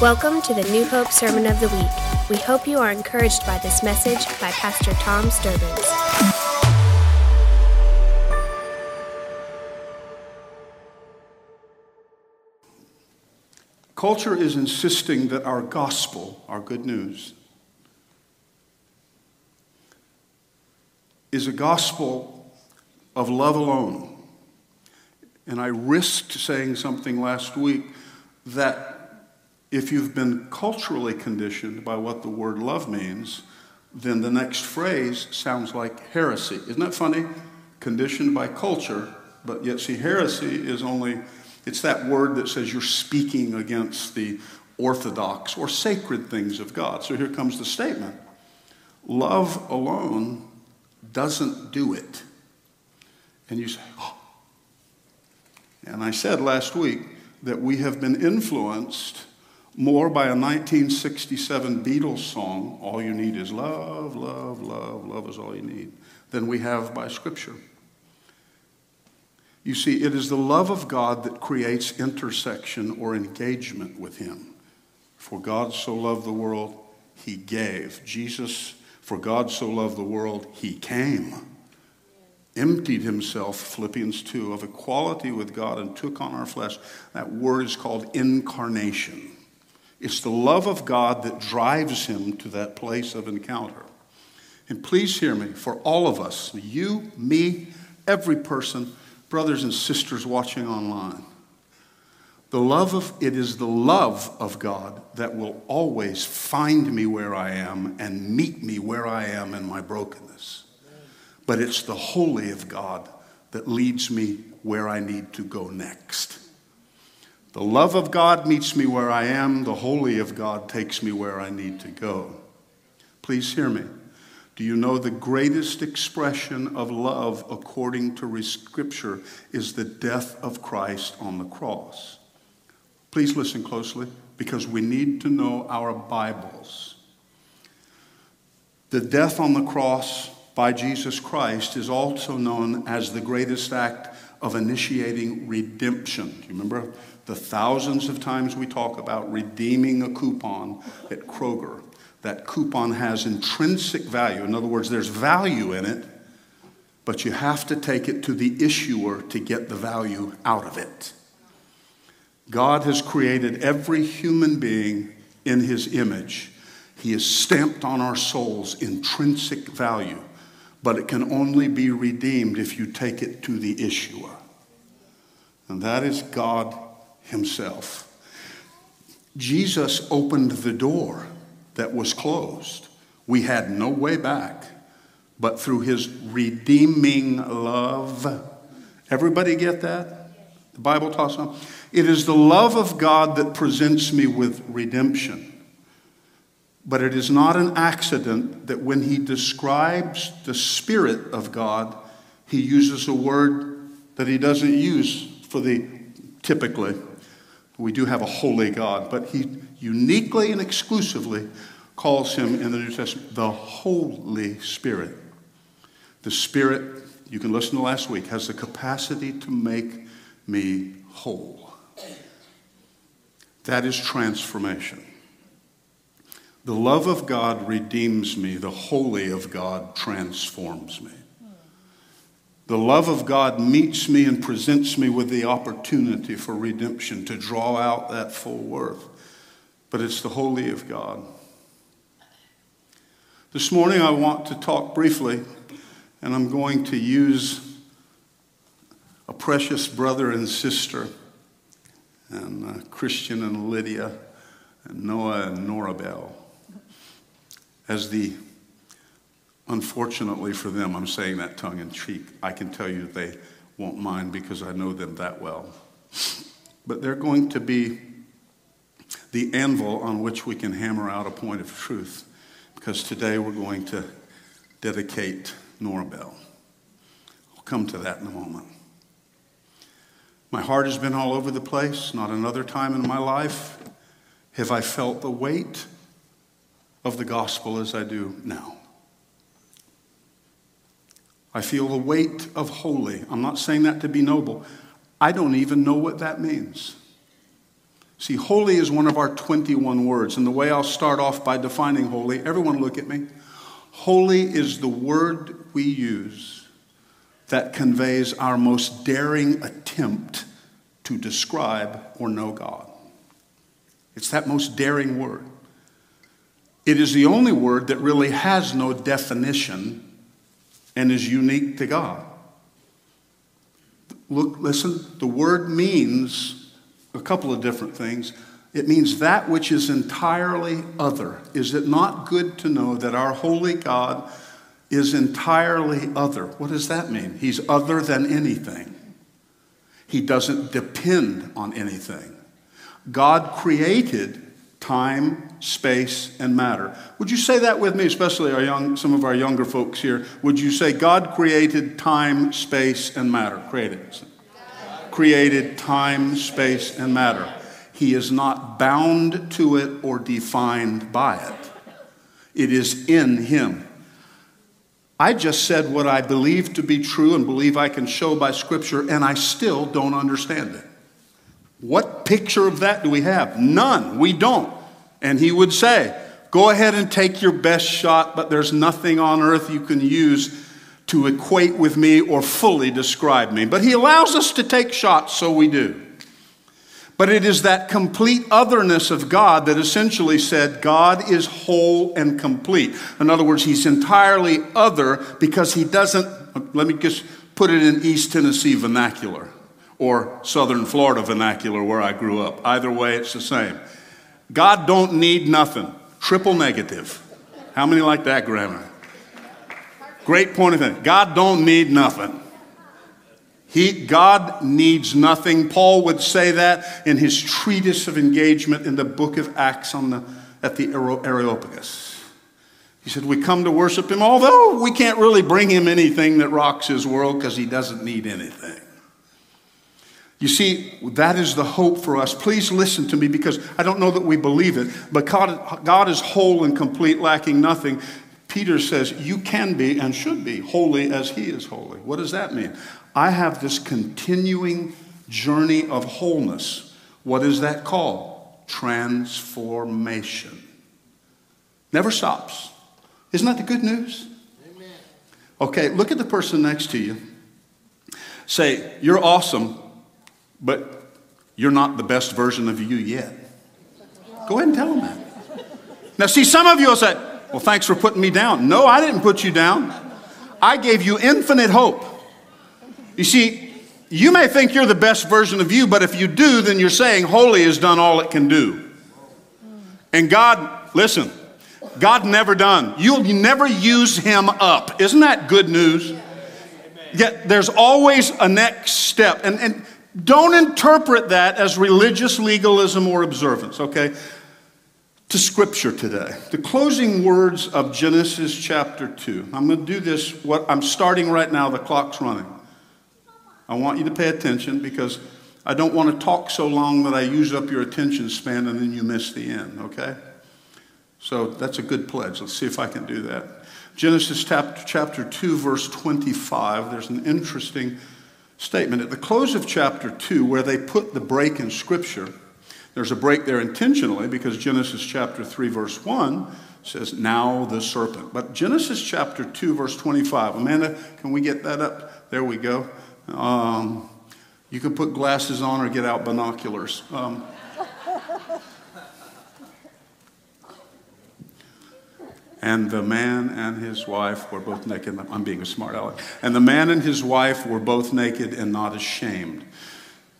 Welcome to the New Hope Sermon of the Week. We hope you are encouraged by this message by Pastor Tom Sturbins. Culture is insisting that our gospel, our good news, is a gospel of love alone. And I risked saying something last week that if you've been culturally conditioned by what the word love means, then the next phrase sounds like heresy. Isn't that funny? Conditioned by culture, but yet, see, heresy is only, it's that word that says you're speaking against the orthodox or sacred things of God. So here comes the statement love alone doesn't do it. And you say, oh. And I said last week that we have been influenced more by a 1967 Beatles song, All You Need Is Love, Love, Love, Love is All You Need, than we have by Scripture. You see, it is the love of God that creates intersection or engagement with Him. For God so loved the world, He gave. Jesus, for God so loved the world, He came, emptied Himself, Philippians 2, of equality with God and took on our flesh. That word is called incarnation. It's the love of God that drives him to that place of encounter. And please hear me, for all of us, you, me, every person, brothers and sisters watching online, the love of it is the love of God that will always find me where I am and meet me where I am in my brokenness. But it's the holy of God that leads me where I need to go next. The love of God meets me where I am. The holy of God takes me where I need to go. Please hear me. Do you know the greatest expression of love, according to Scripture, is the death of Christ on the cross? Please listen closely because we need to know our Bibles. The death on the cross by Jesus Christ is also known as the greatest act of initiating redemption. Do you remember the thousands of times we talk about redeeming a coupon at Kroger? That coupon has intrinsic value. In other words, there's value in it, but you have to take it to the issuer to get the value out of it. God has created every human being in his image. He has stamped on our souls intrinsic value but it can only be redeemed if you take it to the issuer. And that is God Himself. Jesus opened the door that was closed. We had no way back, but through His redeeming love. Everybody get that? The Bible talks about it is the love of God that presents me with redemption. But it is not an accident that when he describes the Spirit of God, he uses a word that he doesn't use for the typically. We do have a holy God, but he uniquely and exclusively calls him in the New Testament the Holy Spirit. The Spirit, you can listen to last week, has the capacity to make me whole. That is transformation. The love of God redeems me, the holy of God transforms me. The love of God meets me and presents me with the opportunity for redemption to draw out that full worth. But it's the holy of God. This morning I want to talk briefly, and I'm going to use a precious brother and sister, and uh, Christian and Lydia, and Noah and Norabel as the, unfortunately for them, I'm saying that tongue in cheek, I can tell you they won't mind because I know them that well. But they're going to be the anvil on which we can hammer out a point of truth because today we're going to dedicate Norabel. I'll come to that in a moment. My heart has been all over the place. Not another time in my life have I felt the weight of the gospel as I do now. I feel the weight of holy. I'm not saying that to be noble. I don't even know what that means. See, holy is one of our 21 words. And the way I'll start off by defining holy, everyone look at me. Holy is the word we use that conveys our most daring attempt to describe or know God. It's that most daring word. It is the only word that really has no definition and is unique to God. Look, listen, the word means a couple of different things. It means that which is entirely other. Is it not good to know that our holy God is entirely other? What does that mean? He's other than anything. He doesn't depend on anything. God created time, space, and matter. Would you say that with me, especially our young, some of our younger folks here? Would you say God created time, space, and matter? Created. Created time, space, and matter. He is not bound to it or defined by it. It is in him. I just said what I believe to be true and believe I can show by Scripture, and I still don't understand it. What picture of that do we have? None. We don't. And he would say, Go ahead and take your best shot, but there's nothing on earth you can use to equate with me or fully describe me. But he allows us to take shots, so we do. But it is that complete otherness of God that essentially said God is whole and complete. In other words, he's entirely other because he doesn't, let me just put it in East Tennessee vernacular or Southern Florida vernacular where I grew up. Either way, it's the same. God don't need nothing. Triple negative. How many like that grammar? Great point of view. God don't need nothing. He, God needs nothing. Paul would say that in his treatise of engagement in the book of Acts on the, at the Areopagus. He said, We come to worship him, although we can't really bring him anything that rocks his world because he doesn't need anything. You see, that is the hope for us. Please listen to me because I don't know that we believe it, but God, God is whole and complete, lacking nothing. Peter says, You can be and should be holy as he is holy. What does that mean? I have this continuing journey of wholeness. What is that called? Transformation. Never stops. Isn't that the good news? Amen. Okay, look at the person next to you. Say, You're awesome but you're not the best version of you yet. Go ahead and tell them that. Now, see, some of you will say, Well, thanks for putting me down. No, I didn't put you down. I gave you infinite hope. You see, you may think you're the best version of you, but if you do, then you're saying holy has done all it can do. And God, listen, God never done. You'll never use him up. Isn't that good news? Yet there's always a next step. And, and don't interpret that as religious legalism or observance, okay? To scripture today. The closing words of Genesis chapter 2. I'm going to do this, what I'm starting right now, the clock's running. I want you to pay attention because I don't want to talk so long that I use up your attention span and then you miss the end, okay? So that's a good pledge. Let's see if I can do that. Genesis chapter, chapter 2, verse 25. There's an interesting statement. At the close of chapter 2, where they put the break in Scripture, there's a break there intentionally because Genesis chapter 3, verse 1 says, Now the serpent. But Genesis chapter 2, verse 25. Amanda, can we get that up? There we go. Um, you can put glasses on or get out binoculars. Um, And the man and his wife were both naked. I'm being a smart aleck. And the man and his wife were both naked and not ashamed.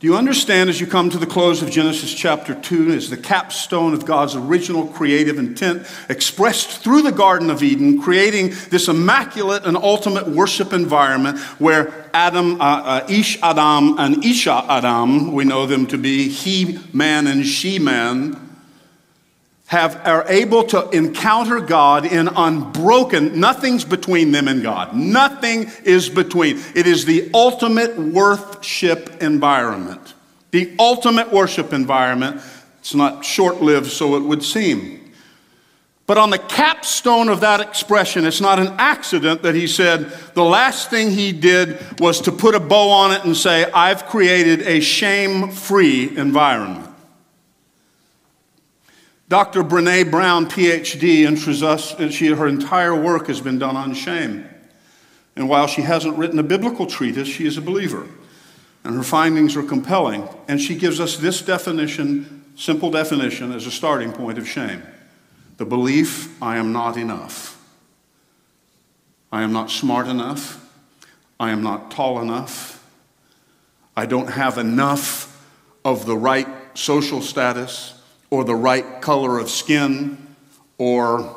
Do you understand as you come to the close of Genesis chapter 2 is the capstone of God's original creative intent expressed through the Garden of Eden, creating this immaculate and ultimate worship environment where Adam, uh, uh, Ish Adam and Isha Adam, we know them to be he man and she man, have, are able to encounter God in unbroken, nothing's between them and God. Nothing is between. It is the ultimate worship environment. The ultimate worship environment. It's not short lived, so it would seem. But on the capstone of that expression, it's not an accident that he said the last thing he did was to put a bow on it and say, I've created a shame free environment. Dr. Brene Brown, PhD, enters us, she, her entire work has been done on shame. And while she hasn't written a biblical treatise, she is a believer. And her findings are compelling. And she gives us this definition, simple definition, as a starting point of shame the belief I am not enough. I am not smart enough. I am not tall enough. I don't have enough of the right social status or the right color of skin, or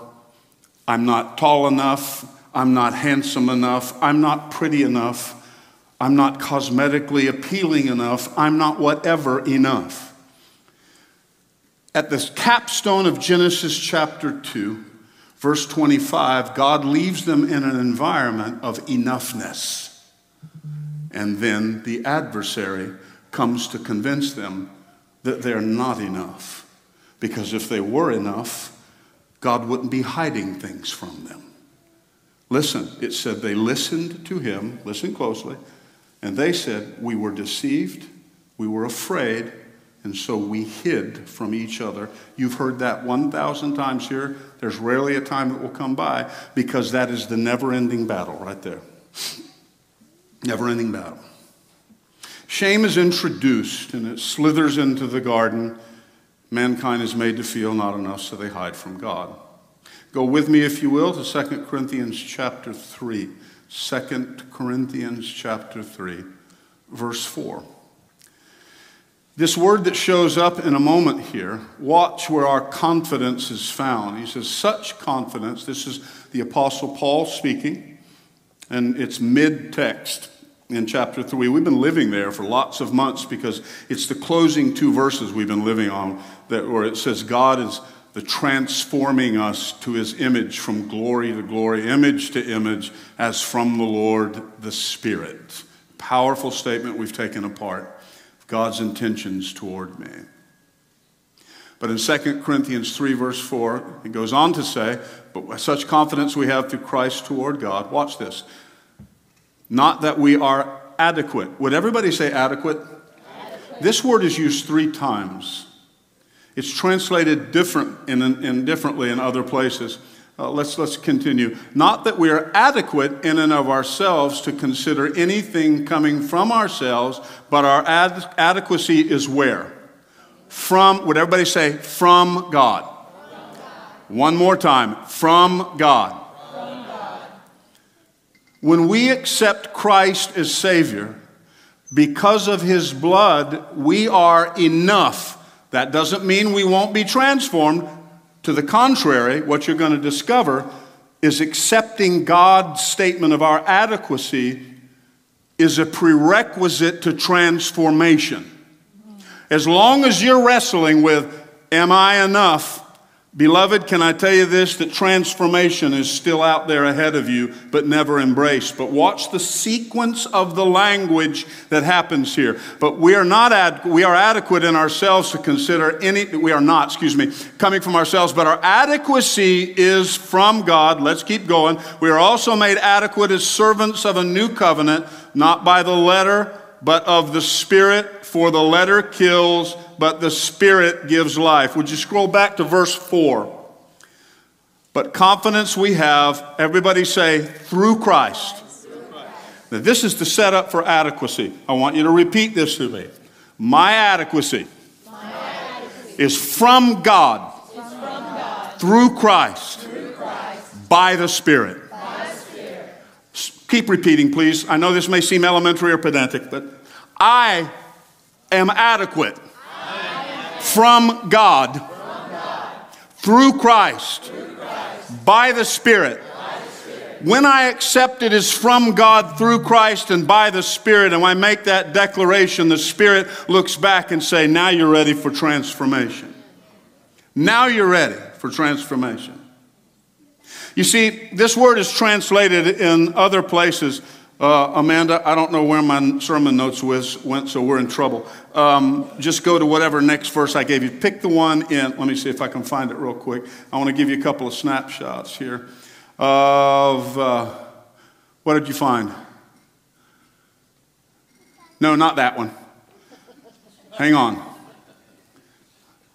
I'm not tall enough, I'm not handsome enough, I'm not pretty enough, I'm not cosmetically appealing enough, I'm not whatever enough. At this capstone of Genesis chapter 2, verse 25, God leaves them in an environment of enoughness. And then the adversary comes to convince them that they're not enough. Because if they were enough, God wouldn't be hiding things from them. Listen, it said they listened to him, listen closely, and they said, We were deceived, we were afraid, and so we hid from each other. You've heard that 1,000 times here. There's rarely a time that will come by because that is the never ending battle right there. Never ending battle. Shame is introduced and it slithers into the garden mankind is made to feel not enough, so they hide from God. Go with me, if you will, to 2 Corinthians chapter 3. 2 Corinthians chapter 3, verse 4. This word that shows up in a moment here, watch where our confidence is found. He says, such confidence, this is the Apostle Paul speaking, and it's mid text in chapter 3. We've been living there for lots of months because it's the closing two verses we've been living on that where it says God is the transforming us to his image from glory to glory, image to image, as from the Lord the Spirit. Powerful statement we've taken apart. God's intentions toward me. But in 2 Corinthians 3, verse 4, it goes on to say, But such confidence we have through Christ toward God. Watch this not that we are adequate. Would everybody say adequate? adequate. This word is used three times. It's translated different in, in differently in other places. Uh, let's, let's continue. Not that we are adequate in and of ourselves to consider anything coming from ourselves, but our ad- adequacy is where? From, would everybody say, from God? From God. One more time, from God. When we accept Christ as Savior, because of His blood, we are enough. That doesn't mean we won't be transformed. To the contrary, what you're going to discover is accepting God's statement of our adequacy is a prerequisite to transformation. As long as you're wrestling with, Am I enough? Beloved, can I tell you this that transformation is still out there ahead of you, but never embraced. But watch the sequence of the language that happens here. But we are not ad- we are adequate in ourselves to consider any we are not, excuse me, coming from ourselves, but our adequacy is from God. Let's keep going. We are also made adequate as servants of a new covenant, not by the letter, but of the Spirit, for the letter kills, but the Spirit gives life. Would you scroll back to verse 4? But confidence we have, everybody say, through Christ. Now, this is the setup for adequacy. I want you to repeat this to me. My adequacy, My adequacy is from God, from God through, Christ, through Christ, by the Spirit. Keep repeating, please. I know this may seem elementary or pedantic, but I am adequate, From, God, through Christ, by the Spirit. When I accept it is from God through Christ and by the Spirit, and I make that declaration, the Spirit looks back and say, "Now you're ready for transformation. Now you're ready for transformation." You see, this word is translated in other places. Uh, Amanda, I don't know where my sermon notes went, so we're in trouble. Um, just go to whatever next verse I gave you. Pick the one in, let me see if I can find it real quick. I want to give you a couple of snapshots here of, uh, what did you find? No, not that one. Hang on.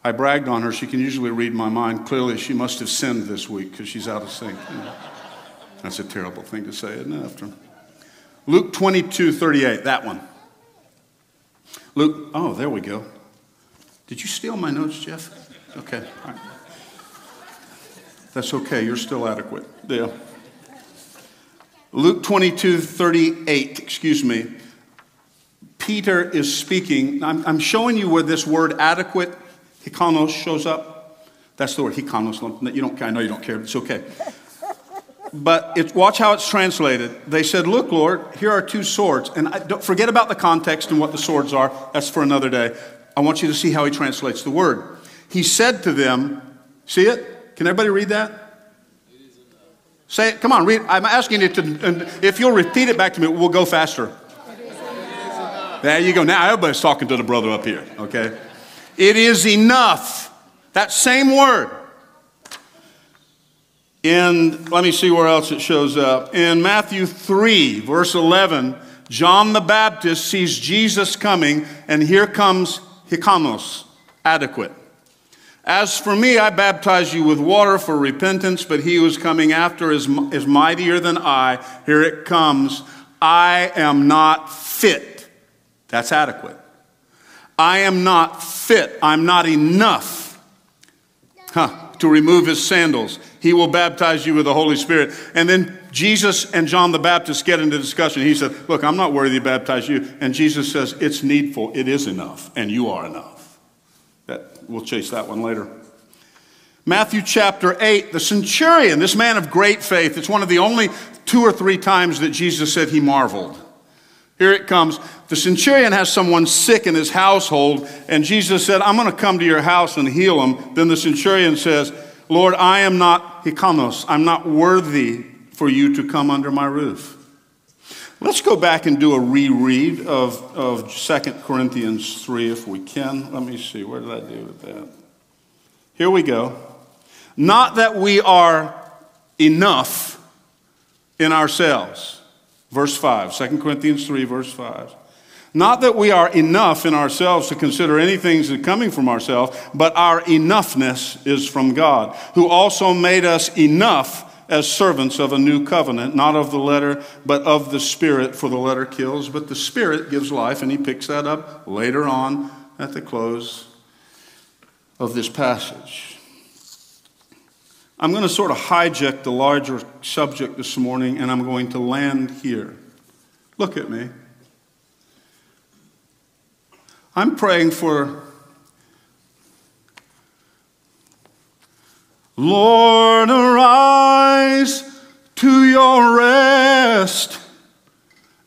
I bragged on her. She can usually read my mind. Clearly, she must have sinned this week because she's out of sync. That's a terrible thing to say, isn't it? After Luke 22 38, that one. Luke, oh, there we go. Did you steal my notes, Jeff? Okay. That's okay. You're still adequate. Yeah. Luke 22 38, excuse me. Peter is speaking. I'm, I'm showing you where this word adequate, hikanos, shows up. That's the word, hikanos. You don't, I know you don't care, it's okay. But it's, watch how it's translated. They said, Look, Lord, here are two swords. And I, don't forget about the context and what the swords are. That's for another day. I want you to see how he translates the word. He said to them, See it? Can everybody read that? Say it. Come on, read. I'm asking you to, if you'll repeat it back to me, we'll go faster. There you go. Now everybody's talking to the brother up here, okay? It is enough. That same word. In, let me see where else it shows up. In Matthew 3, verse 11, John the Baptist sees Jesus coming, and here comes hikanos, adequate. As for me, I baptize you with water for repentance, but he who is coming after is, is mightier than I. Here it comes. I am not fit. That's adequate. I am not fit. I'm not enough huh, to remove his sandals. He will baptize you with the Holy Spirit. And then Jesus and John the Baptist get into discussion. He said, Look, I'm not worthy to baptize you. And Jesus says, It's needful. It is enough. And you are enough. That, we'll chase that one later. Matthew chapter 8, the centurion, this man of great faith, it's one of the only two or three times that Jesus said he marveled. Here it comes. The centurion has someone sick in his household, and Jesus said, I'm going to come to your house and heal him. Then the centurion says, Lord, I am not hikanos, I'm not worthy for you to come under my roof. Let's go back and do a reread of, of 2 Corinthians 3 if we can. Let me see, where did I do with that? Here we go. Not that we are enough in ourselves. Verse 5, 2 Corinthians 3, verse 5. Not that we are enough in ourselves to consider anything that coming from ourselves, but our enoughness is from God, who also made us enough as servants of a new covenant, not of the letter, but of the Spirit, for the letter kills, but the Spirit gives life. And he picks that up later on at the close of this passage. I'm going to sort of hijack the larger subject this morning, and I'm going to land here. Look at me. I'm praying for Lord, arise to your rest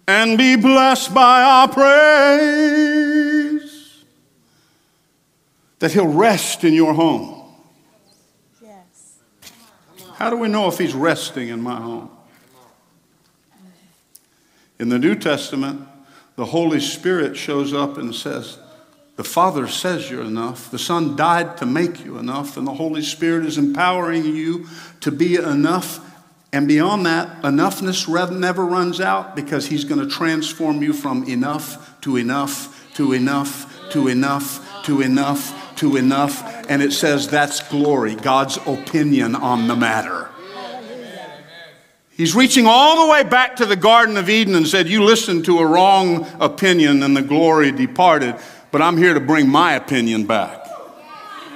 and be blessed by our praise. That he'll rest in your home. Yes. How do we know if he's resting in my home? In the New Testament, the Holy Spirit shows up and says, the Father says you're enough. The Son died to make you enough, and the Holy Spirit is empowering you to be enough. And beyond that, enoughness never runs out because He's going to transform you from enough to enough to enough to enough to enough to enough. And it says that's glory, God's opinion on the matter. He's reaching all the way back to the Garden of Eden and said, You listened to a wrong opinion and the glory departed but I'm here to bring my opinion back.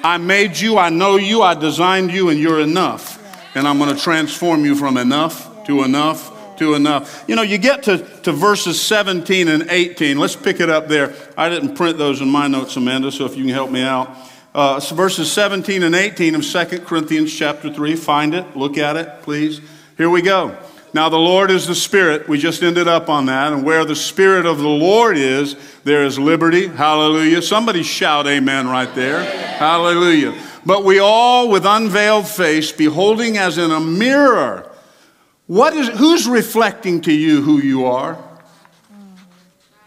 I made you, I know you, I designed you, and you're enough. And I'm going to transform you from enough to enough to enough. You know, you get to, to verses 17 and 18. Let's pick it up there. I didn't print those in my notes, Amanda, so if you can help me out. Uh, so verses 17 and 18 of 2 Corinthians chapter 3. Find it, look at it, please. Here we go. Now, the Lord is the Spirit. We just ended up on that. And where the Spirit of the Lord is, there is liberty. Hallelujah. Somebody shout amen right there. Hallelujah. But we all, with unveiled face, beholding as in a mirror, what is, who's reflecting to you who you are?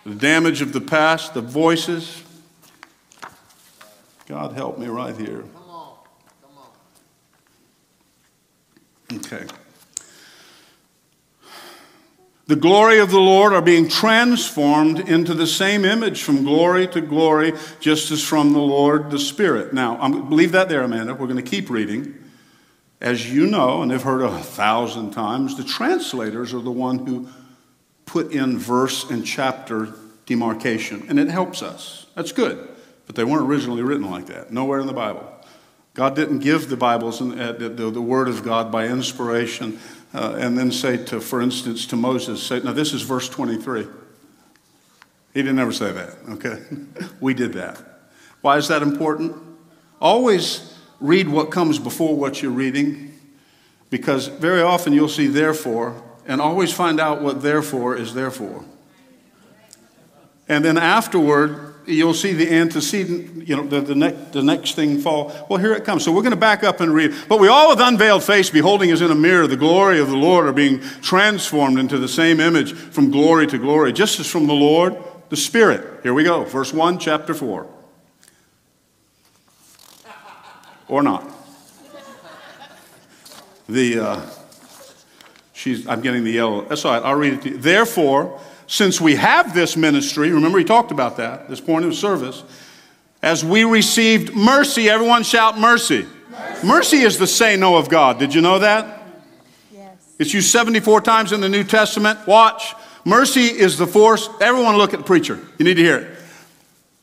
The damage of the past, the voices. God help me right here. Okay. The glory of the Lord are being transformed into the same image from glory to glory, just as from the Lord the Spirit. Now, I'm, leave that there, Amanda. We're going to keep reading. As you know, and have heard a thousand times, the translators are the one who put in verse and chapter demarcation, and it helps us. That's good. But they weren't originally written like that, nowhere in the Bible. God didn't give the Bibles and uh, the, the, the Word of God by inspiration uh, and then say to, for instance, to Moses, say, now this is verse 23. He didn't ever say that, okay? we did that. Why is that important? Always read what comes before what you're reading, because very often you'll see therefore, and always find out what therefore is therefore. And then afterward, you'll see the antecedent, you know, the, the, ne- the next thing fall. Well, here it comes. So we're going to back up and read. But we all with unveiled face, beholding as in a mirror the glory of the Lord, are being transformed into the same image from glory to glory, just as from the Lord, the Spirit. Here we go. Verse 1, chapter 4. Or not. The, uh, she's, I'm getting the yellow. That's all right. I'll read it to you. Therefore, since we have this ministry, remember he talked about that, this point of service, as we received mercy, everyone shout mercy. Mercy, mercy is the say no of God. Did you know that? Yes. It's used 74 times in the New Testament. Watch. Mercy is the force. Everyone look at the preacher. You need to hear it.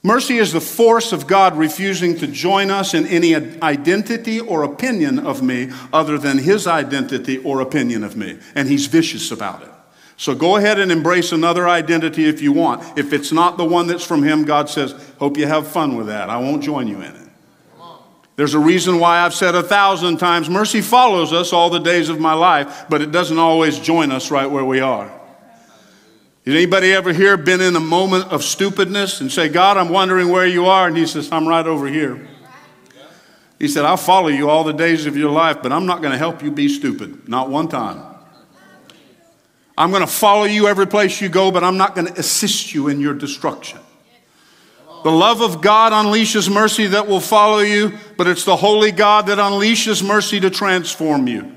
Mercy is the force of God refusing to join us in any identity or opinion of me other than his identity or opinion of me. And he's vicious about it. So go ahead and embrace another identity if you want. If it's not the one that's from Him, God says, Hope you have fun with that. I won't join you in it. There's a reason why I've said a thousand times mercy follows us all the days of my life, but it doesn't always join us right where we are. Has anybody ever here been in a moment of stupidness and say, God, I'm wondering where you are? And He says, I'm right over here. He said, I'll follow you all the days of your life, but I'm not going to help you be stupid. Not one time. I'm going to follow you every place you go, but I'm not going to assist you in your destruction. The love of God unleashes mercy that will follow you, but it's the holy God that unleashes mercy to transform you.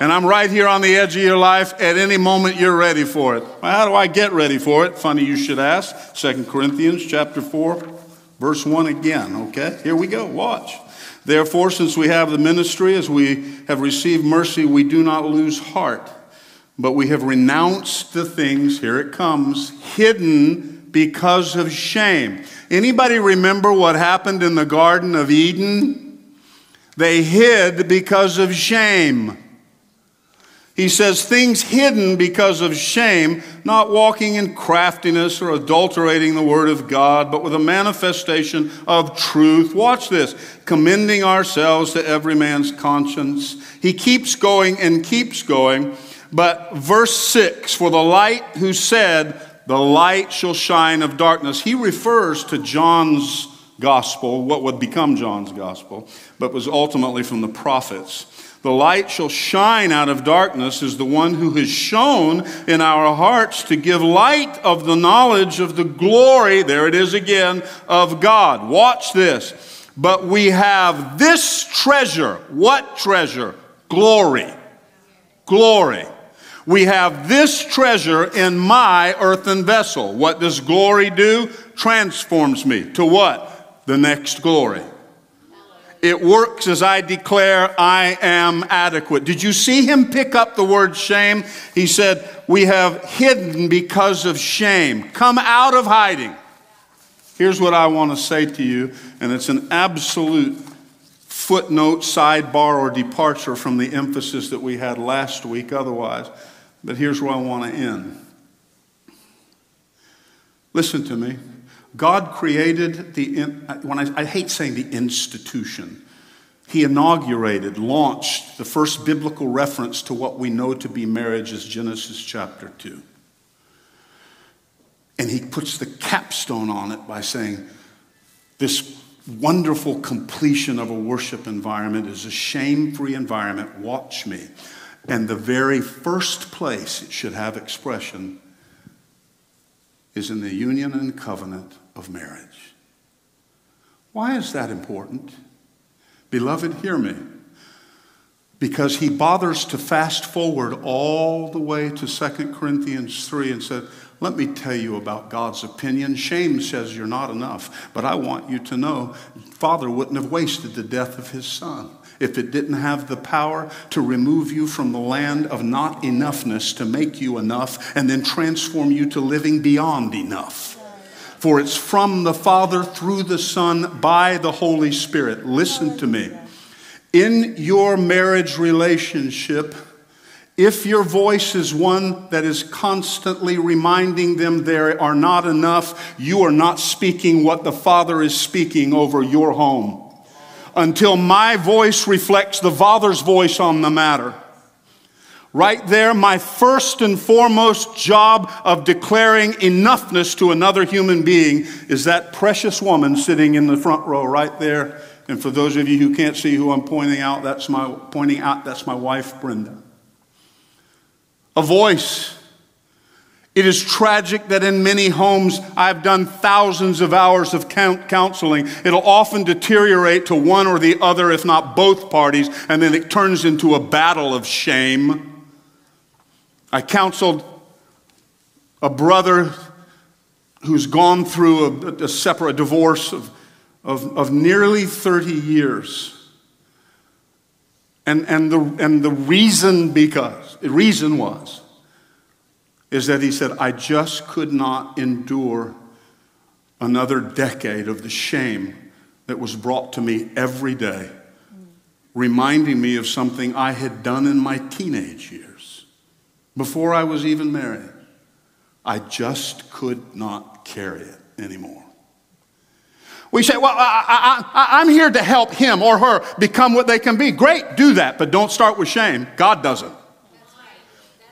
And I'm right here on the edge of your life. At any moment, you're ready for it. Well, how do I get ready for it? Funny you should ask. Second Corinthians chapter 4, verse 1 again. Okay, here we go. Watch. Therefore, since we have the ministry, as we have received mercy, we do not lose heart but we have renounced the things, here it comes, hidden because of shame. Anybody remember what happened in the Garden of Eden? They hid because of shame. He says, things hidden because of shame, not walking in craftiness or adulterating the word of God, but with a manifestation of truth. Watch this commending ourselves to every man's conscience. He keeps going and keeps going. But verse 6 For the light who said, The light shall shine of darkness, he refers to John's gospel, what would become John's gospel, but was ultimately from the prophets. The light shall shine out of darkness is the one who has shone in our hearts to give light of the knowledge of the glory, there it is again, of God. Watch this. But we have this treasure. What treasure? Glory. Glory. We have this treasure in my earthen vessel. What does glory do? Transforms me to what? The next glory. It works as I declare I am adequate. Did you see him pick up the word shame? He said, We have hidden because of shame. Come out of hiding. Here's what I want to say to you, and it's an absolute footnote, sidebar, or departure from the emphasis that we had last week otherwise. But here's where I want to end. Listen to me. God created the, uh, when I, I hate saying the institution, He inaugurated, launched the first biblical reference to what we know to be marriage is Genesis chapter 2. And He puts the capstone on it by saying, This wonderful completion of a worship environment is a shame free environment. Watch me. And the very first place it should have expression is in the union and covenant of marriage. Why is that important? Beloved, hear me. because he bothers to fast forward all the way to 2 Corinthians 3 and said, Let me tell you about God's opinion. Shame says you're not enough, but I want you to know Father wouldn't have wasted the death of his son if it didn't have the power to remove you from the land of not enoughness to make you enough and then transform you to living beyond enough. For it's from the Father through the Son by the Holy Spirit. Listen to me. In your marriage relationship, if your voice is one that is constantly reminding them they are not enough, you are not speaking what the Father is speaking over your home. Until my voice reflects the Father's voice on the matter. Right there, my first and foremost job of declaring enoughness to another human being is that precious woman sitting in the front row right there and for those of you who can't see who I'm pointing out, that's my pointing out, that's my wife, Brenda. A voice. It is tragic that in many homes I've done thousands of hours of counseling. It'll often deteriorate to one or the other, if not both parties, and then it turns into a battle of shame. I counseled a brother who's gone through a, a separate divorce of of, of nearly 30 years. And, and, the, and the reason because, the reason was, is that he said, I just could not endure another decade of the shame that was brought to me every day, reminding me of something I had done in my teenage years, before I was even married. I just could not carry it anymore. We say, well, I, am here to help him or her become what they can be. Great, do that, but don't start with shame. God doesn't.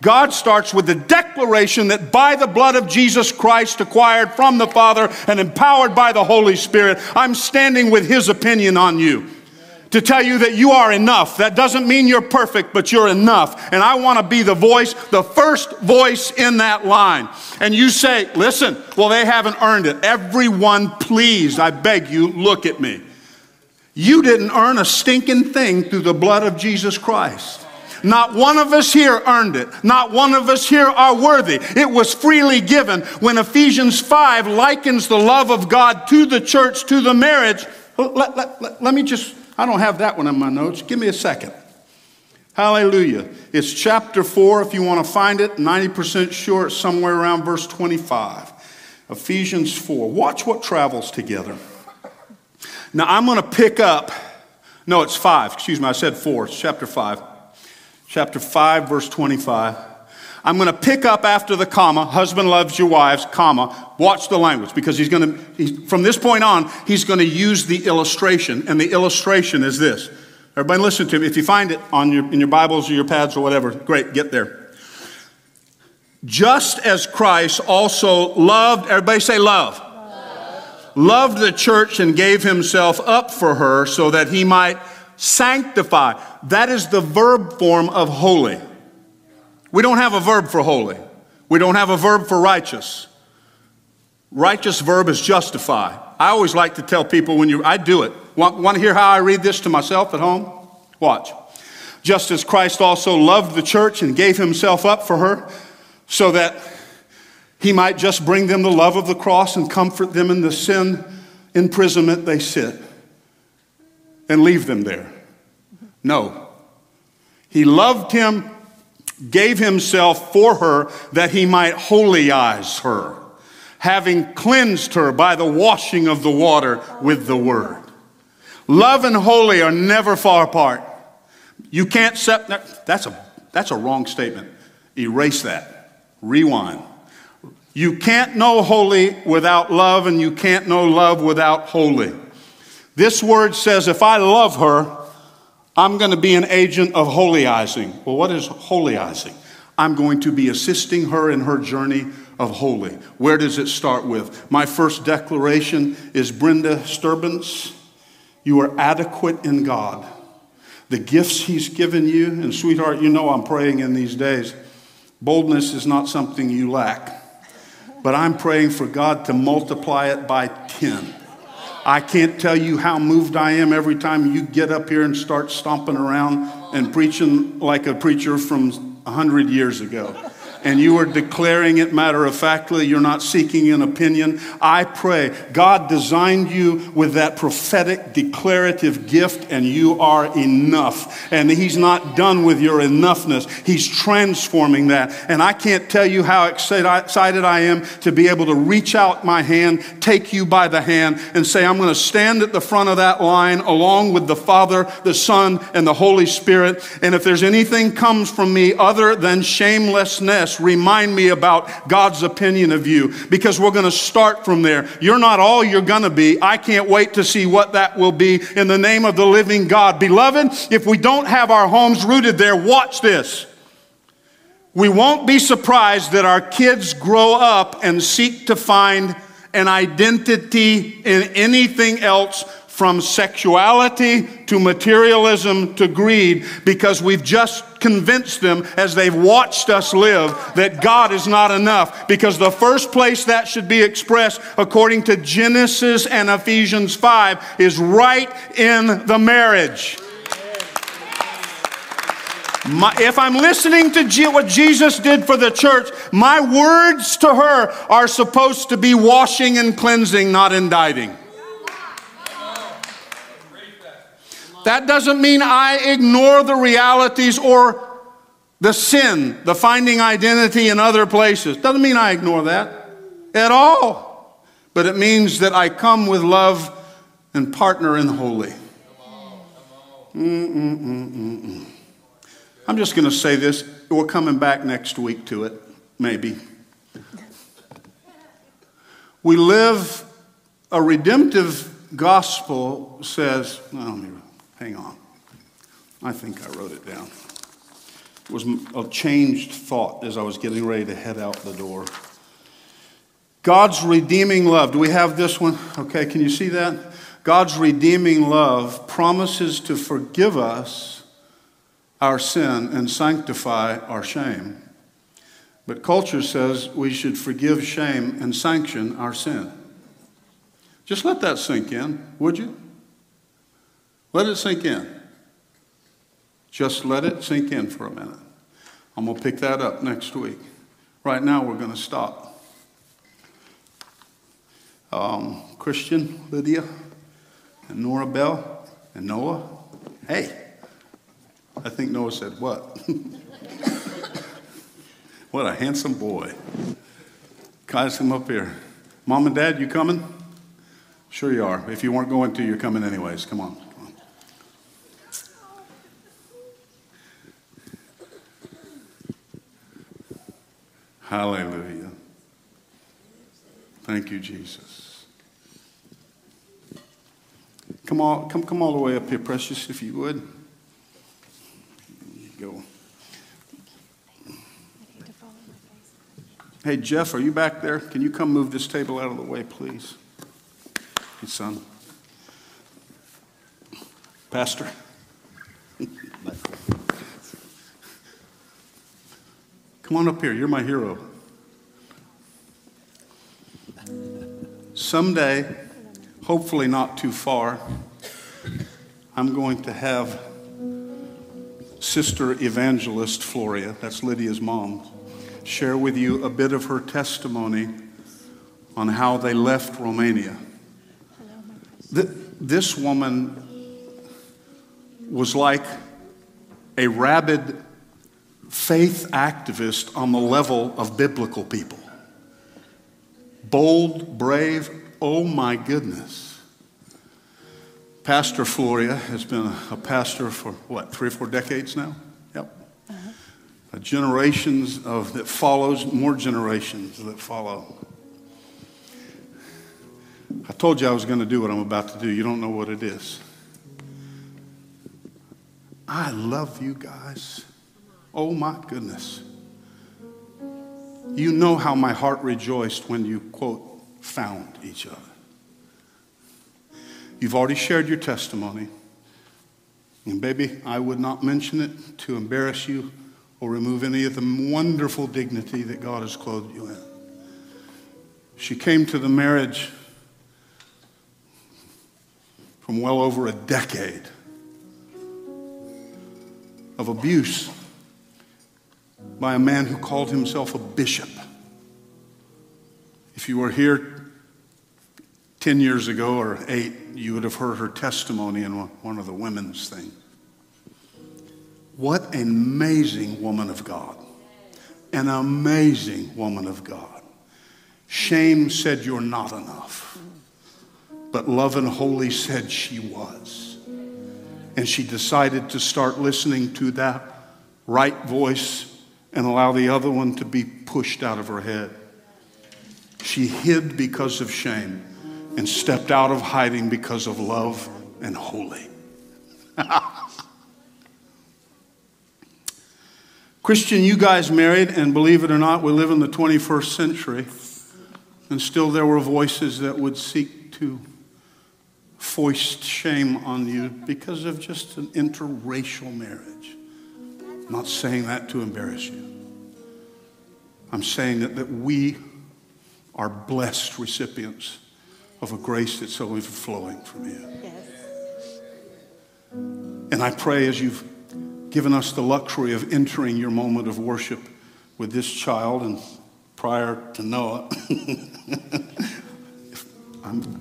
God starts with the declaration that by the blood of Jesus Christ, acquired from the Father and empowered by the Holy Spirit, I'm standing with His opinion on you to tell you that you are enough. That doesn't mean you're perfect, but you're enough. And I want to be the voice, the first voice in that line. And you say, listen, well, they haven't earned it. Everyone, please, I beg you, look at me. You didn't earn a stinking thing through the blood of Jesus Christ. Not one of us here earned it. Not one of us here are worthy. It was freely given. When Ephesians 5 likens the love of God to the church, to the marriage, let, let, let, let me just I don't have that one in my notes. Give me a second. Hallelujah. It's chapter 4, if you want to find it. 90% sure it's somewhere around verse 25. Ephesians 4. Watch what travels together. Now I'm going to pick up, no, it's 5. Excuse me, I said 4. It's chapter 5. Chapter 5, verse 25. I'm going to pick up after the comma, husband loves your wives, comma, watch the language because he's going to, he's, from this point on, he's going to use the illustration, and the illustration is this. Everybody listen to me. If you find it on your, in your Bibles or your pads or whatever, great, get there. Just as Christ also loved, everybody say love. love. Loved the church and gave himself up for her so that he might sanctify. That is the verb form of holy. We don't have a verb for holy. We don't have a verb for righteous. Righteous verb is justify. I always like to tell people when you, I do it. Want, want to hear how I read this to myself at home? Watch. Just as Christ also loved the church and gave himself up for her, so that he might just bring them the love of the cross and comfort them in the sin imprisonment they sit and leave them there. No. He loved him gave himself for her that he might holyize her, having cleansed her by the washing of the water with the word. Love and holy are never far apart. You can't separate, that's a, that's a wrong statement. Erase that. Rewind. You can't know holy without love, and you can't know love without holy. This word says, if I love her, I'm going to be an agent of holyizing. Well, what is holyizing? I'm going to be assisting her in her journey of holy. Where does it start with? My first declaration is Brenda Sturbans, you are adequate in God. The gifts He's given you, and sweetheart, you know I'm praying in these days. Boldness is not something you lack, but I'm praying for God to multiply it by 10 I can't tell you how moved I am every time you get up here and start stomping around and preaching like a preacher from 100 years ago and you are declaring it matter of factly, you're not seeking an opinion. I pray God designed you with that prophetic declarative gift, and you are enough. And He's not done with your enoughness, He's transforming that. And I can't tell you how excited I am to be able to reach out my hand, take you by the hand, and say, I'm going to stand at the front of that line along with the Father, the Son, and the Holy Spirit. And if there's anything comes from me other than shamelessness, remind me about God's opinion of you because we're going to start from there. You're not all you're going to be. I can't wait to see what that will be in the name of the living God. Beloved, if we don't have our homes rooted there, watch this. We won't be surprised that our kids grow up and seek to find an identity in anything else from sexuality to materialism to greed because we've just convinced them as they've watched us live that God is not enough. Because the first place that should be expressed, according to Genesis and Ephesians 5, is right in the marriage. My, if I'm listening to G, what Jesus did for the church, my words to her are supposed to be washing and cleansing, not indicting. That doesn't mean I ignore the realities or the sin, the finding identity in other places. Doesn't mean I ignore that at all. But it means that I come with love and partner in the holy. Mm-mm-mm-mm-mm. I'm just going to say this. We're coming back next week to it, maybe. We live a redemptive gospel says, well, Hang on. I think I wrote it down. It was a changed thought as I was getting ready to head out the door. God's redeeming love. Do we have this one? Okay, can you see that? God's redeeming love promises to forgive us our sin and sanctify our shame. But culture says we should forgive shame and sanction our sin. Just let that sink in, would you? Let it sink in. Just let it sink in for a minute. I'm going to pick that up next week. Right now, we're going to stop. Um, Christian, Lydia, and Nora Bell, and Noah. Hey, I think Noah said, What? what a handsome boy. Guys, come up here. Mom and Dad, you coming? Sure you are. If you weren't going to, you're coming anyways. Come on. Hallelujah. Thank you, Jesus. Come on, come, come all the way up here, precious, if you would. You go. Hey, Jeff, are you back there? Can you come move this table out of the way, please? Hey, son. Pastor. Come on up here. You're my hero. Someday, hopefully not too far, I'm going to have Sister Evangelist Floria, that's Lydia's mom, share with you a bit of her testimony on how they left Romania. This woman was like a rabid faith activist on the level of biblical people. Bold, brave, oh my goodness. Pastor Floria has been a, pastor for what, three or four decades now? Yep. Uh-huh. Generations of that follows, more generations that follow. I told you I was going to do what I'm about to do. You don't know what it is. I love you guys. Oh my goodness. You know how my heart rejoiced when you, quote, found each other. You've already shared your testimony. And, baby, I would not mention it to embarrass you or remove any of the wonderful dignity that God has clothed you in. She came to the marriage from well over a decade of abuse by a man who called himself a bishop. If you were here 10 years ago or eight, you would have heard her testimony in one of the women's things. What an amazing woman of God. An amazing woman of God. Shame said you're not enough. But love and holy said she was. And she decided to start listening to that right voice and allow the other one to be pushed out of her head. She hid because of shame and stepped out of hiding because of love and holy. Christian, you guys married, and believe it or not, we live in the 21st century, and still there were voices that would seek to foist shame on you because of just an interracial marriage. I'm not saying that to embarrass you. I'm saying that, that we are blessed recipients of a grace that's so overflowing from you. Yes. And I pray as you've given us the luxury of entering your moment of worship with this child and prior to Noah.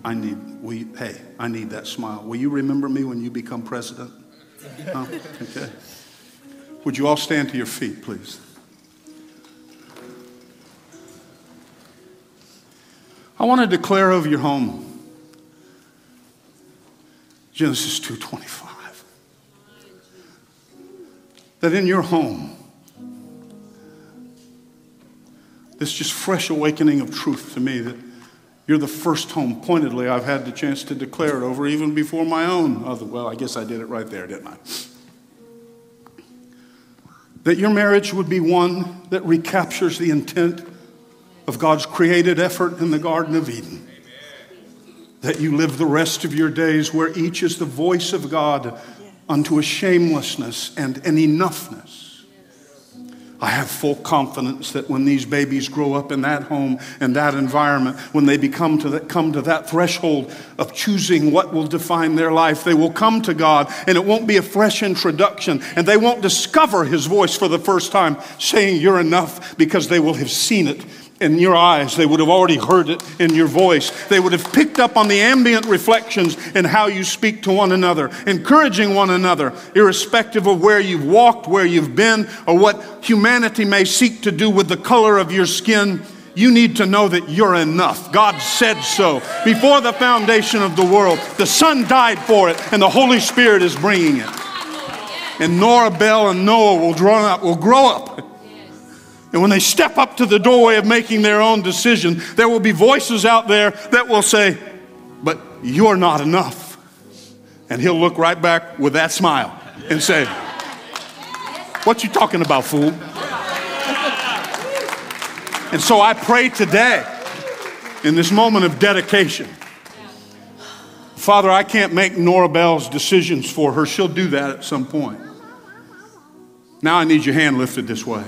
i need, we, hey, I need that smile. Will you remember me when you become president? Huh? Okay. Would you all stand to your feet, please? I want to declare over your home Genesis 2:25 that in your home this just fresh awakening of truth to me that you're the first home pointedly I've had the chance to declare it over even before my own other well I guess I did it right there didn't I that your marriage would be one that recaptures the intent of God's created effort in the Garden of Eden. That you live the rest of your days where each is the voice of God unto a shamelessness and an enoughness. I have full confidence that when these babies grow up in that home and that environment, when they become to come to that threshold of choosing what will define their life, they will come to God and it won't be a fresh introduction and they won't discover His voice for the first time saying, You're enough, because they will have seen it in your eyes. They would have already heard it in your voice. They would have picked up on the ambient reflections in how you speak to one another, encouraging one another, irrespective of where you've walked, where you've been, or what humanity may seek to do with the color of your skin. You need to know that you're enough. God said so before the foundation of the world. The Son died for it, and the Holy Spirit is bringing it. And Nora Bell and Noah will up, will grow up and when they step up to the doorway of making their own decision, there will be voices out there that will say, But you're not enough. And he'll look right back with that smile and say, What you talking about, fool? And so I pray today, in this moment of dedication, Father, I can't make Nora Bell's decisions for her. She'll do that at some point. Now I need your hand lifted this way.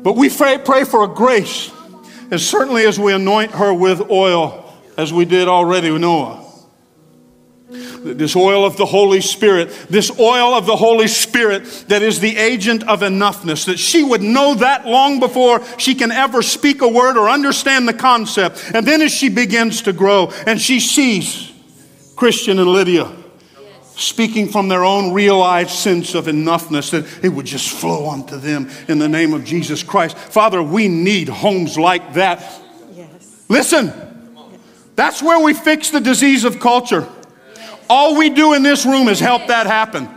But we pray, for a grace, as certainly as we anoint her with oil, as we did already with Noah. This oil of the Holy Spirit, this oil of the Holy Spirit that is the agent of enoughness, that she would know that long before she can ever speak a word or understand the concept. And then as she begins to grow and she sees Christian and Lydia speaking from their own realized sense of enoughness, that it would just flow onto them in the name of Jesus Christ. Father, we need homes like that. Yes. Listen, that's where we fix the disease of culture. All we do in this room is help that happen.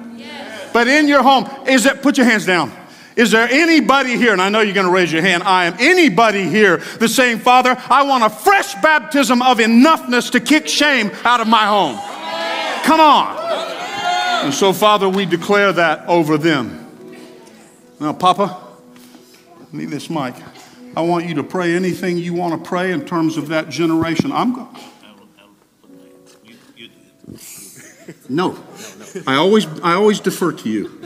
But in your home, is that, put your hands down. Is there anybody here, and I know you're going to raise your hand, I am anybody here that's saying, Father, I want a fresh baptism of enoughness to kick shame out of my home? Come on. And so, Father, we declare that over them. Now, Papa, I need this mic. I want you to pray anything you want to pray in terms of that generation. I'm going. No, I always, I always defer to you,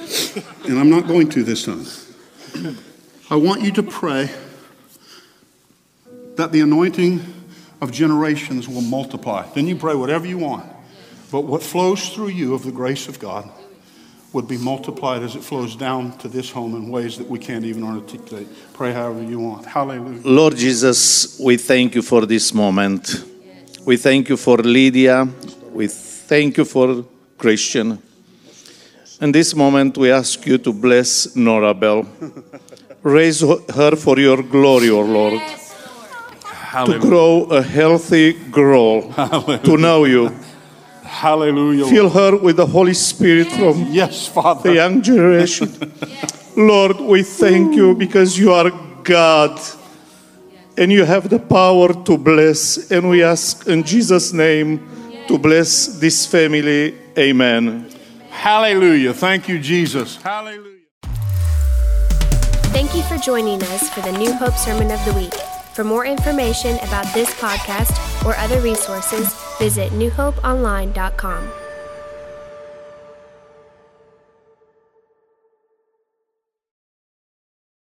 and I'm not going to this time. I want you to pray that the anointing of generations will multiply. Then you pray whatever you want. But what flows through you of the grace of God would be multiplied as it flows down to this home in ways that we can't even articulate. Pray however you want. Hallelujah. Lord Jesus, we thank you for this moment. We thank you for Lydia. We thank you for Christian. In this moment, we ask you to bless Norabel. Raise her for your glory, O Lord, to grow a healthy girl, to know you. Hallelujah. Fill her with the Holy Spirit from yes, Father. the young generation. Lord, we thank you because you are God and you have the power to bless. And we ask in Jesus' name to bless this family. Amen. Hallelujah. Thank you, Jesus. Hallelujah. Thank you for joining us for the New Hope Sermon of the Week. For more information about this podcast or other resources, visit newhopeonline.com.